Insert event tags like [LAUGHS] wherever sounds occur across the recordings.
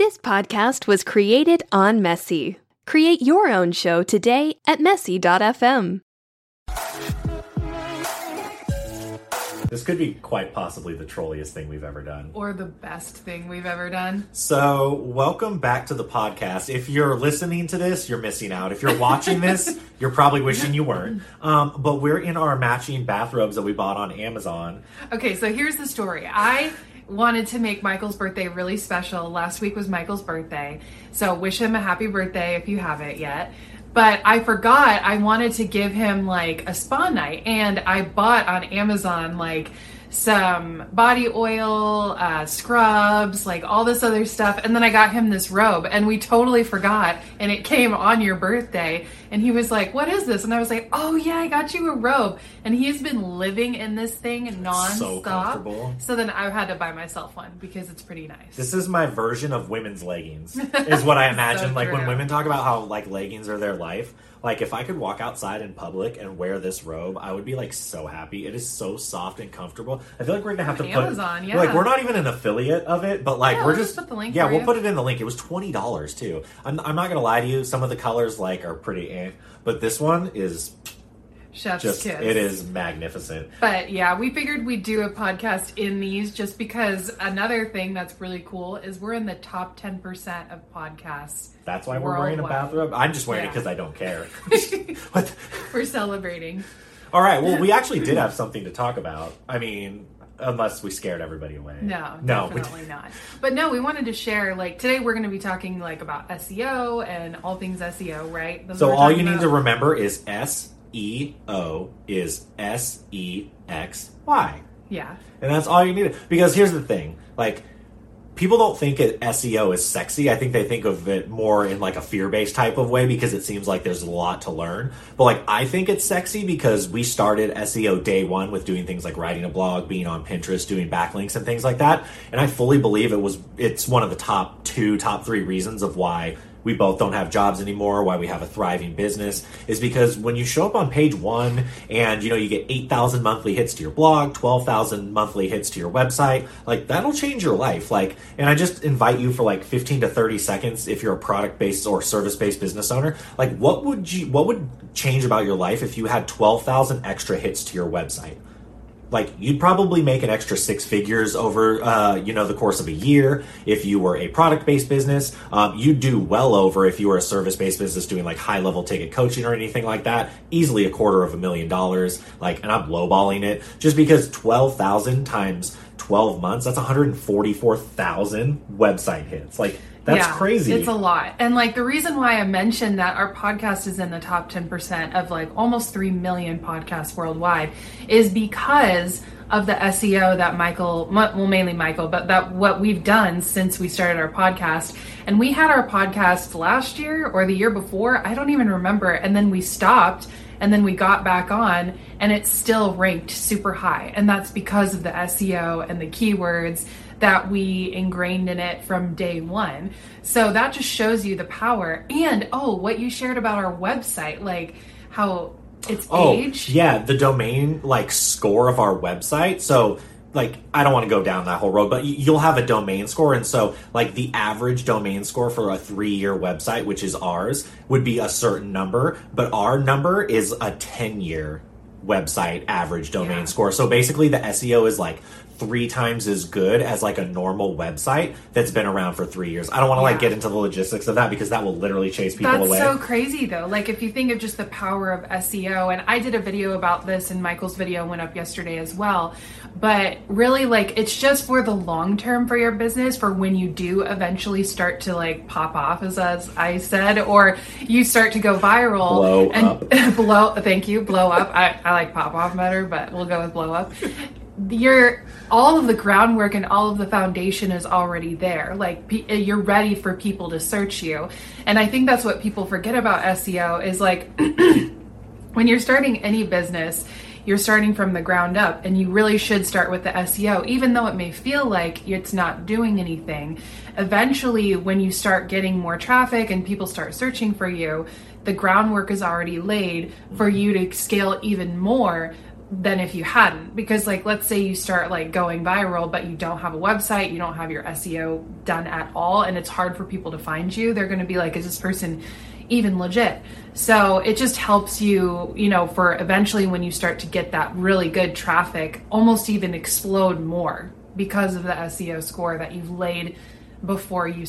This podcast was created on Messy. Create your own show today at messy.fm. This could be quite possibly the trolliest thing we've ever done. Or the best thing we've ever done. So, welcome back to the podcast. If you're listening to this, you're missing out. If you're watching this, [LAUGHS] you're probably wishing you weren't. Um, but we're in our matching bathrobes that we bought on Amazon. Okay, so here's the story. I wanted to make Michael's birthday really special. Last week was Michael's birthday. So, wish him a happy birthday if you haven't yet. But I forgot I wanted to give him like a spa night, and I bought on Amazon like some body oil, uh, scrubs, like all this other stuff. And then I got him this robe, and we totally forgot. And it came on your birthday. And he was like, What is this? And I was like, Oh, yeah, I got you a robe. And he's been living in this thing nonstop. So comfortable. So then I had to buy myself one because it's pretty nice. This is my version of women's leggings, [LAUGHS] is what I imagine. like when women talk about how like leggings are their life. Like if I could walk outside in public and wear this robe, I would be like so happy. It is so soft and comfortable. I feel like we're gonna have to put Amazon, yeah. like we're not even an affiliate of it, but like Yeah, we're we'll just just put the link yeah, we'll you. put it in the link. It was twenty dollars too. I'm, I'm not gonna lie to you. Some of the colors like are pretty, eh, but this one is Chef's just kiss. it is magnificent. But yeah, we figured we'd do a podcast in these just because another thing that's really cool is we're in the top 10% of podcasts. That's why we're wearing a bathrobe. I'm just wearing it because I don't care. [LAUGHS] [LAUGHS] What We're celebrating. All right. Well, we [LAUGHS] actually did have something to talk about. I mean, unless we scared everybody away. No, no. definitely not. But no, we wanted to share like today we're going to be talking like about SEO and all things SEO, right? Those So all you need to remember is S E O is S E X Y, Yeah. and that's all you need. Because here's the thing, like. People don't think SEO is sexy. I think they think of it more in like a fear-based type of way because it seems like there's a lot to learn. But like I think it's sexy because we started SEO day one with doing things like writing a blog, being on Pinterest, doing backlinks and things like that. And I fully believe it was it's one of the top two, top three reasons of why we both don't have jobs anymore, why we have a thriving business, is because when you show up on page one and you know you get eight thousand monthly hits to your blog, twelve thousand monthly hits to your website, like that'll change your life. Like, and I just invite you for like fifteen to thirty seconds if you're a product based or service based business owner. Like, what would you what would change about your life if you had twelve thousand extra hits to your website? Like you'd probably make an extra six figures over uh, you know the course of a year if you were a product based business. Um, you'd do well over if you were a service based business doing like high level ticket coaching or anything like that. Easily a quarter of a million dollars like and i'm lowballing it. Just because 12000 times 12 months that's 144000 website hits. Like that's Yeah, crazy It's a lot. And like the reason why I mentioned that our podcast is in the top 10% of like almost 3 million podcasts worldwide is because of the SEO that Michael, well, mainly Michael, but that what we've done since we started our podcast. And we had our podcast last year or the year before. I don't even remember. And then we stopped and then we got back on and it's still ranked super high. And that's because of the SEO and the keywords that we ingrained in it from day one. So that just shows you the power. And oh, what you shared about our website, like how it's Oh, age. yeah, the domain like score of our website. So like I don't want to go down that whole road, but you'll have a domain score and so like the average domain score for a 3-year website, which is ours, would be a certain number, but our number is a 10-year website average domain Yeah. score. So basically the SEO is like three times as good as like a normal website that's been around for three years. I don't want to like get into the logistics of that because that will literally chase people That's away. That's so crazy though. Like if you think of just the power of SEO, and I did a video about this, and Michael's video went up yesterday as well. But really, like it's just for the long term for your business, for when you do eventually start to like pop off, as, as I said, or you start to go viral. Blow and up. [LAUGHS] blow. Thank you. Blow up. I, I like pop off better, but we'll go with blow up. [LAUGHS] You're all of the groundwork and all of the foundation is already there. Like you're ready for people to search you, and I think that's what people forget about SEO is like [CLEARS THROAT] when you're starting any business. You're starting from the ground up, and you really should start with the SEO, even though it may feel like it's not doing anything. Eventually, when you start getting more traffic and people start searching for you, the groundwork is already laid for you to scale even more than if you hadn't. Because like let's say you start like going viral but you don't have a website you don't have your seo done at all and it's hard for people to find you they're going to be like is this person even legit? So it just helps you you know for eventually when you start to get that really good traffic almost even explode more because of the seo score that you've laid before you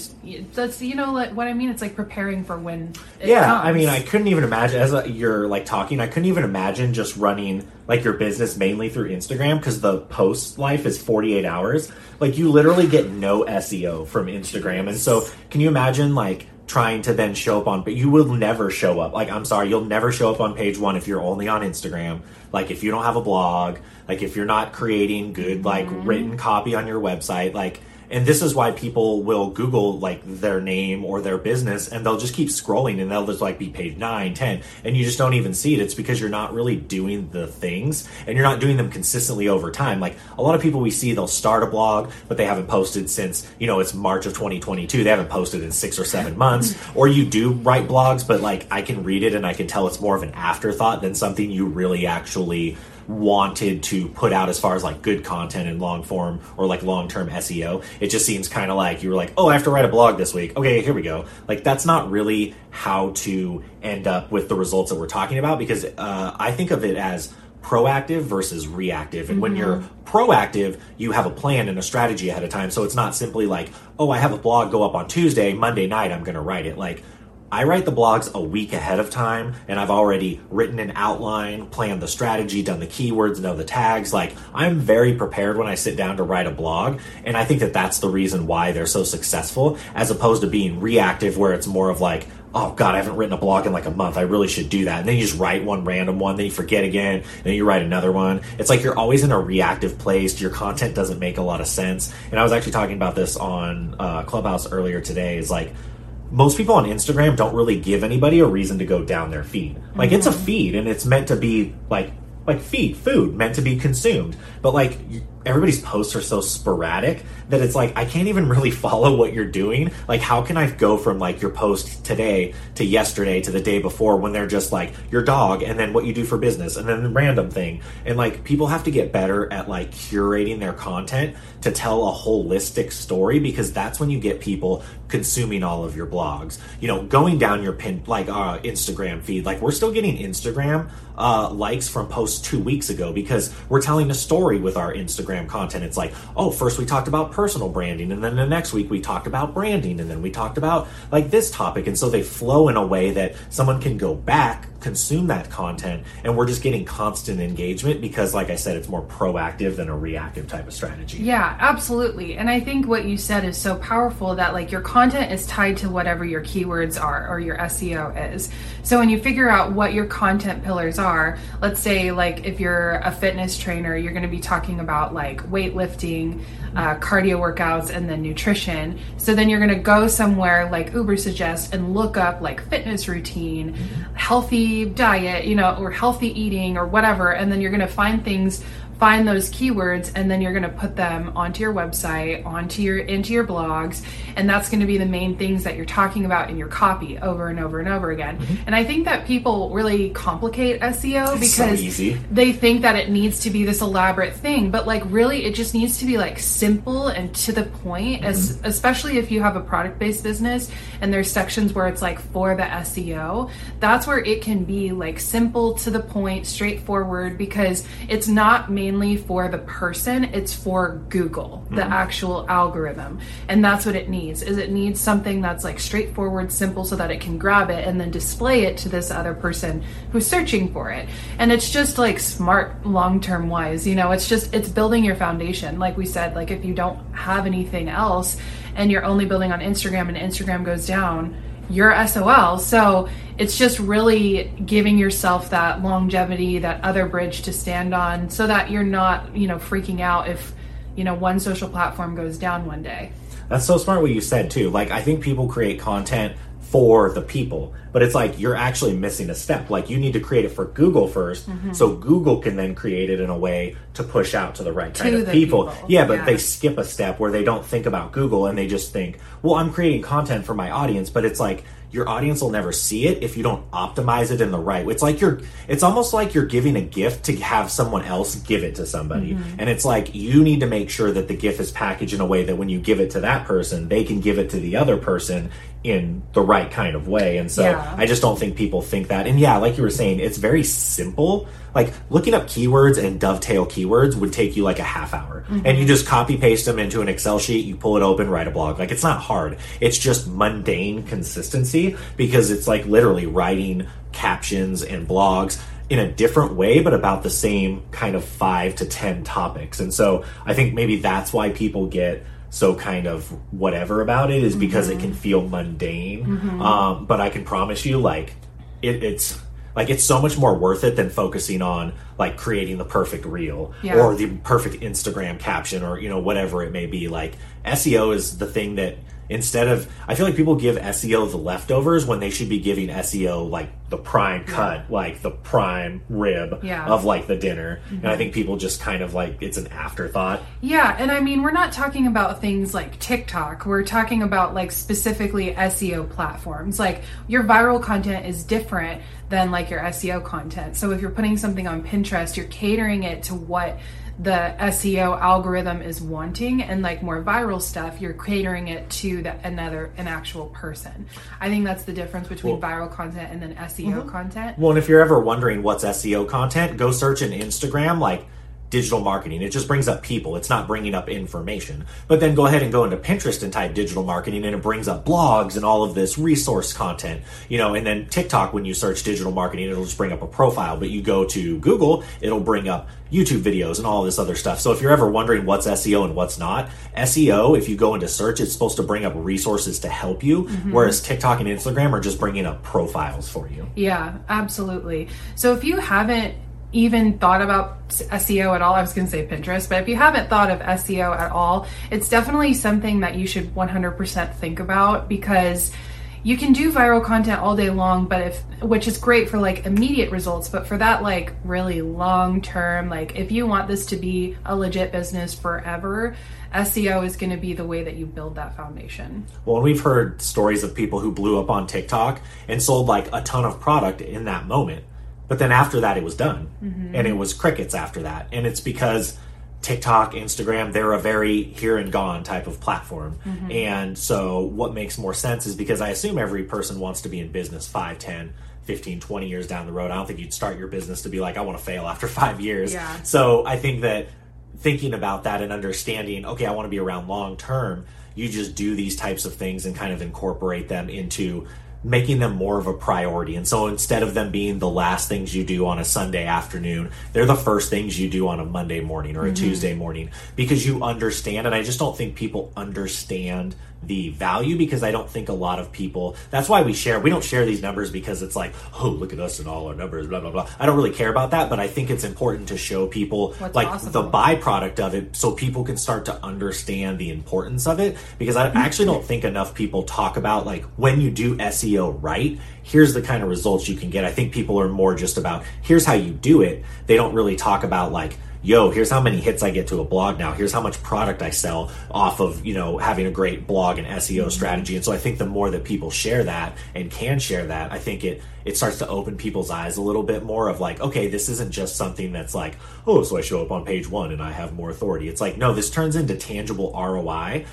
that's you know like what i mean? It's like preparing for when yeah comes. i mean i couldn't even imagine as a, you're like talking i couldn't even imagine just running like your business mainly through instagram because the post life is 48 hours. Like you literally get no seo from instagram. And so can you imagine like trying to then show up on but you will never show up. Like i'm sorry you'll never show up on page one if you're only on instagram. Like if you don't have a blog like if you're not creating good like mm-hmm. written copy on your website like and this is why people will google like their name or their business and they'll just keep scrolling and they'll just like be page 9 10 and you just don't even see it. It's because you're not really doing the things and you're not doing them consistently over time. Like a lot of people we see they'll start a blog but they haven't posted since you know it's march of 2022 they haven't posted in six or seven months. [LAUGHS] Or you do write blogs but like i can read it and i can tell it's more of an afterthought than something you really actually wanted to put out as far as like good content and long form or like long term SEO. It just seems kind of like you were like, oh, I have to write a blog this week. Okay, here we go. Like that's not really how to end up with the results that we're talking about because uh, I think of it as proactive versus reactive. And mm-hmm. when you're proactive, you have a plan and a strategy ahead of time. So it's not simply like, oh, I have a blog go up on Tuesday, Monday night, I'm going to write it. Like, I write the blogs a week ahead of time and I've already written an outline, planned the strategy, done the keywords, know the tags. Like I'm very prepared when I sit down to write a blog. And I think that that's the reason why they're so successful as opposed to being reactive where it's more of like, oh god, I haven't written a blog in like a month. I really should do that. And then you just write one random one, then you forget again, and then you write another one. It's like you're always in a reactive place. Your content doesn't make a lot of sense. And I was actually talking about this on uh, Clubhouse earlier today. Is like most people on Instagram don't really give anybody a reason to go down their feed. Like mm-hmm. it's a mm-hmm. feed and it's meant to be like like feed food meant to be consumed. But like everybody's posts are so sporadic that it's like I can't even [LAUGHS] really follow what you're doing. Like how can I go from like your post today to yesterday to the day before when they're just like your dog and then what you do for business and then the random thing. And like people have to get better at like curating their content to tell a holistic story because that's when you get people consuming all of your blogs. You know, going down your pin like uh Instagram feed. Like we're still getting Instagram uh likes from posts 2 weeks ago because we're telling a story with our Instagram Instagram content. It's like, oh, first we talked about personal branding, and then the next week we talked about branding, and then we talked about like this topic. And so they flow in a way that someone can go back, consume that content, and we're just getting constant engagement because, like I said, it's more proactive than a reactive type of strategy. Yeah, absolutely. And I think what you said is so powerful that like your content is tied to whatever your keywords are or your SEO is. So when you figure out what your content pillars are, let's say like if you're a fitness trainer, you're going to be talking about like weightlifting, uh, cardio workouts, and then nutrition. So then you're going to go somewhere like Ubersuggests and look up like fitness routine, mm-hmm. Diet, you know, or healthy eating or whatever. And then you're going to find things find those keywords and then you're going to put them onto your website onto your into your blogs and that's going to be the main things that you're talking about in your copy over and over and over again mm-hmm. and i think that people really complicate seo it's because so they think that it needs to be this elaborate thing but like really it just needs to be like simple and to the point mm-hmm. as especially if you have a product based business and there's sections where it's like for the seo that's where it can be like simple to the point straightforward because it's not mainly mainly for the person, it's for Google, the mm-hmm. actual algorithm. And that's what it needs. Is it needs something that's like straightforward, simple so that it can grab it and then display it to this other person who's searching for it. And it's just like smart long-term wise, you know, it's just it's building your foundation. Like we said, like if you don't have anything else and you're only building on Instagram and Instagram goes down, you're SOL. So it's just really giving yourself that longevity, that other bridge to stand on so that you're not, you know, freaking out if, you know, one social platform goes down one day. That's so smart what you said too. Like I think people create content for the people, but it's like you're actually missing a step. Like you need to create it for Google 1st mm-hmm. so Google can then create it in a way to push out to the right kind of people. people. Yeah, but yeah. they skip a step where they don't think about Google and they just think, well, I'm creating content for my audience, but it's like your audience will never see it if you don't optimize it in the right way. It's like you're it's almost like you're giving a gift to have someone else give it to somebody. Mm-hmm. And it's like you need to make sure that the gift is packaged in a way that when you give it to that person, they can give it to the other person in the right kind of way. And so Yeah. I just don't think people think that. And yeah, like you were saying, it's very simple. Like looking up keywords and dovetail keywords would take you like a half hour. Mm-hmm. And you just copy paste them into an Excel sheet, you pull it open, write a blog. Like it's not hard. It's just mundane consistency because it's like literally writing captions and blogs in a different way, but about the same kind of five to 10 topics. And so I think maybe that's why people get so kind of whatever about it is because it can feel mundane. Um, but I can promise you, like, it, it's like it's so much more worth it than focusing on like creating the perfect reel Yeah. or the perfect Instagram caption or you know whatever it may be. Like SEO is the thing that instead of I feel like people give SEO the leftovers when they should be giving SEO like the prime cut, like the prime rib Yeah. of like the dinner. And I mm-hmm. think people just kind of like it's an afterthought. Yeah, and I mean, we're not talking about things like TikTok. We're talking about like specifically SEO platforms. Like your viral content is different than like your SEO content. So if you're putting something on Pinterest, you're catering it to what the SEO algorithm is wanting and like more viral stuff, you're catering it to the, another an actual person. I think that's the difference between viral content and then SEO Mm-hmm. content. Well, and if you're ever wondering what's SEO content, go search in Instagram like digital marketing. It just brings up people. It's not bringing up information. But then go ahead and go into Pinterest and type digital marketing and it brings up blogs and all of this resource content. You know, and then TikTok when you search digital marketing, it'll just bring up a profile. But you go to Google, it'll bring up YouTube videos and all this other stuff. So if you're ever wondering what's SEO and what's not, SEO, if you go into search, it's supposed to bring up resources to help you, mm-hmm. whereas TikTok and Instagram are just bringing up profiles for you. Yeah, absolutely. So if you haven't even thought about SEO at all, I was going to say Pinterest, but if you haven't thought of SEO at all, it's definitely something that you should 100% think about because you can do viral content all day long, but if which is great for like immediate results, but for that like really long term, like if you want this to be a legit business forever, SEO is going to be the way that you build that foundation. Well, we've heard stories of people who blew up on TikTok and sold like a ton of product in that moment. But then after that, it was done. Mm-hmm. And it was crickets after that. And it's because TikTok, Instagram, they're a very here and gone type of platform. Mm-hmm. And so what makes more sense is because I assume every person wants to be in business 5, 10, 15, 20 years down the road. I don't think you'd start your business to be like, I want to fail after [LAUGHS] five years. Yeah. So I think that thinking about that and understanding, okay, I want to be around long term, you just do these types of things and kind of incorporate them into making them more of a priority. And so instead of them being the last things you do on a Sunday afternoon, they're the first things you do on a Monday morning or a mm-hmm. Tuesday morning because you understand. And I just don't think people understand the value because I don't think a lot of people that's why we share we don't share these numbers because it's like oh look at us and all our numbers blah blah blah. I don't really care about that but I think it's important to show people What's like possible. the byproduct of it so people can start to understand the importance of it. Because I actually don't think enough people talk about like when you do SEO right here's the kind of results you can get. I think people are more just about here's how you do it. They don't really talk about like yo, here's how many hits I get to a blog now. Here's how much product I sell off of, you know, having a great blog and SEO strategy. And so I think the more that people share that and can share that, I think it it starts to open people's eyes a little bit more of like, okay, this isn't just something that's like, oh, so I show up on page one and I have more authority. It's like, no, this turns into tangible ROI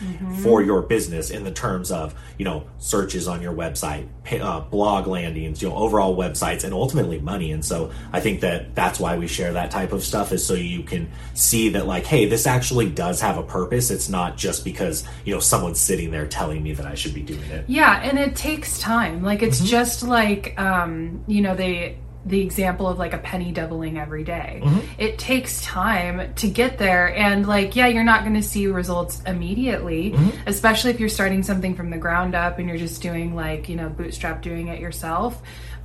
for your business in the terms of, you know, searches on your website, uh, blog landings, you know, overall websites, and ultimately money. And so I think that that's why we share that type of stuff is so you can see that like, hey, this actually does have a purpose. It's not just because, you know, someone's sitting there telling me that I should be doing it. Yeah, and it takes time. Like it's mm-hmm. just like um, you know, the the example of like a penny doubling every day. Mm-hmm. It takes time to get there and like yeah, you're not going to see results immediately, mm-hmm. especially if you're starting something from the ground up and you're just doing like, you know, bootstrap doing it yourself.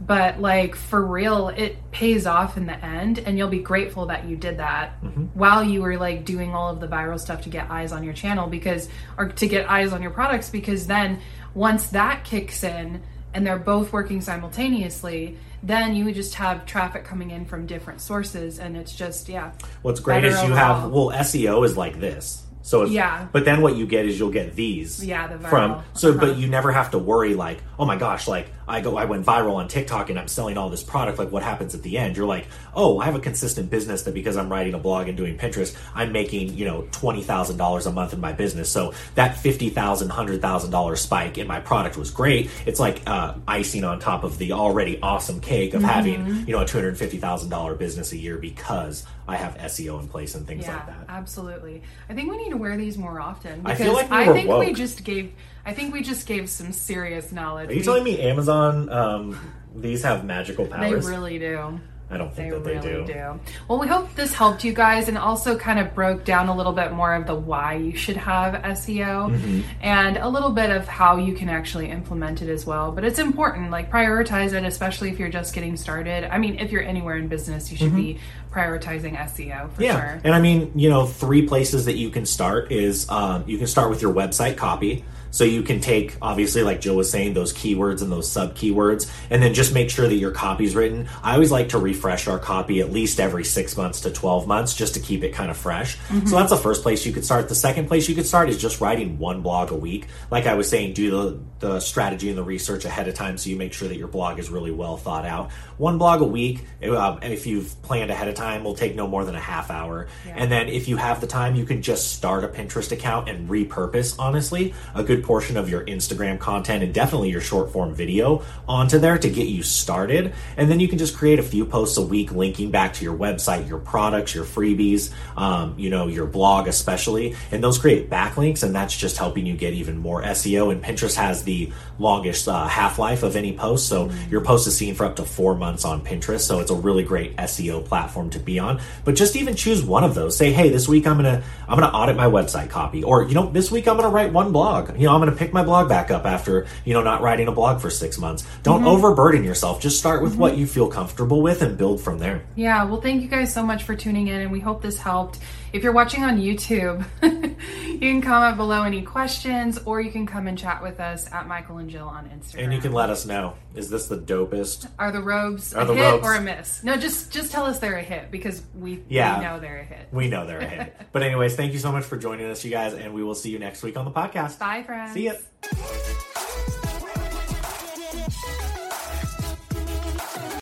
But like for real, it pays off in the end and you'll be grateful that you did that mm-hmm. while you were like doing all of the viral stuff to get eyes on your channel because or to get eyes on your products because then once that kicks in and they're both working simultaneously, then you would just have traffic coming in from different sources and it's just yeah. What's great is you have well SEO is like this. So if, Yeah. but then what you get is you'll get these Yeah, the viral. from so Uh-huh. but you never have to worry like oh my gosh like I go I went viral on TikTok and I'm selling all this product like what happens at the end you're like oh I have a consistent business that because I'm writing a blog and doing Pinterest I'm making you know twenty thousand dollars a month in my business so that fifty thousand hundred thousand dollar spike in my product was great it's like uh, icing on top of the already awesome cake of Mm-hmm. having you know a two hundred fifty thousand dollar business a year because I have SEO in place and things Yeah, like that. absolutely. I think we need to wear these more often I because feel like we I think we just gave. I think we just gave some serious knowledge. Are you We- telling me Amazon um, these have magical powers? they really do? I don't They think that they really do. do. Well, we hope this helped you guys and also kind of broke down a little bit more of the why you should have SEO Mm-hmm. and a little bit of how you can actually implement it as well. But it's important, like prioritize it, especially if you're just getting started. I mean, if you're anywhere in business, you should be prioritizing SEO for Mm-hmm. Yeah, sure. and I mean, you know, three places that you can start is um, you can start with your website copy. So you can take, obviously, like Joe was saying, those keywords and those sub keywords, and then just make sure that your copy's written. I always like to refresh our copy at least every six months to 12 months just to keep it kind of fresh. So that's the first place you could start. The second place you could start is just writing one blog a week. Like I was saying, do the, the strategy and the research ahead of time so you make sure that your blog is really well thought out. One blog a week, uh, if you've planned ahead of time, will take no more than a half hour. And then if you have the time, you can just start a Pinterest account and repurpose, honestly, a good portion of your Instagram content and definitely your short form video onto there to get you started. And then you can just create a few posts a week linking back to your website, your products, your freebies, um, you know, your blog especially. And those create backlinks and that's just helping you get even more SEO. And Pinterest has the longest uh, half life of any post. So your post is seen for up to four months on Pinterest. So it's a really great SEO platform to be on. But just even choose one of those. Say, hey, this week I'm gonna I'm gonna audit my website copy, or you know, this week I'm gonna write one blog. You know, I'm gonna pick my blog back up after you know not writing a blog for six months. Don't mm-hmm. overburden yourself. Just start with what mm-hmm. you feel comfortable with and build from there. Yeah, well, thank you guys so much for tuning in, and we hope this helped. If you're watching on YouTube, [LAUGHS] you can comment below any questions, or you can come and chat with us at Michael and Jill on Instagram. And you can let us know: is this the dopest? Are the robes Are a the hit robes- or a miss? No, just just tell us they're a hit because we, Yeah. we know they're a hit. We know they're a hit. [LAUGHS] but anyways, thank you so much for joining us, you guys, and we will see you next week on the podcast. Bye, friends. See ya.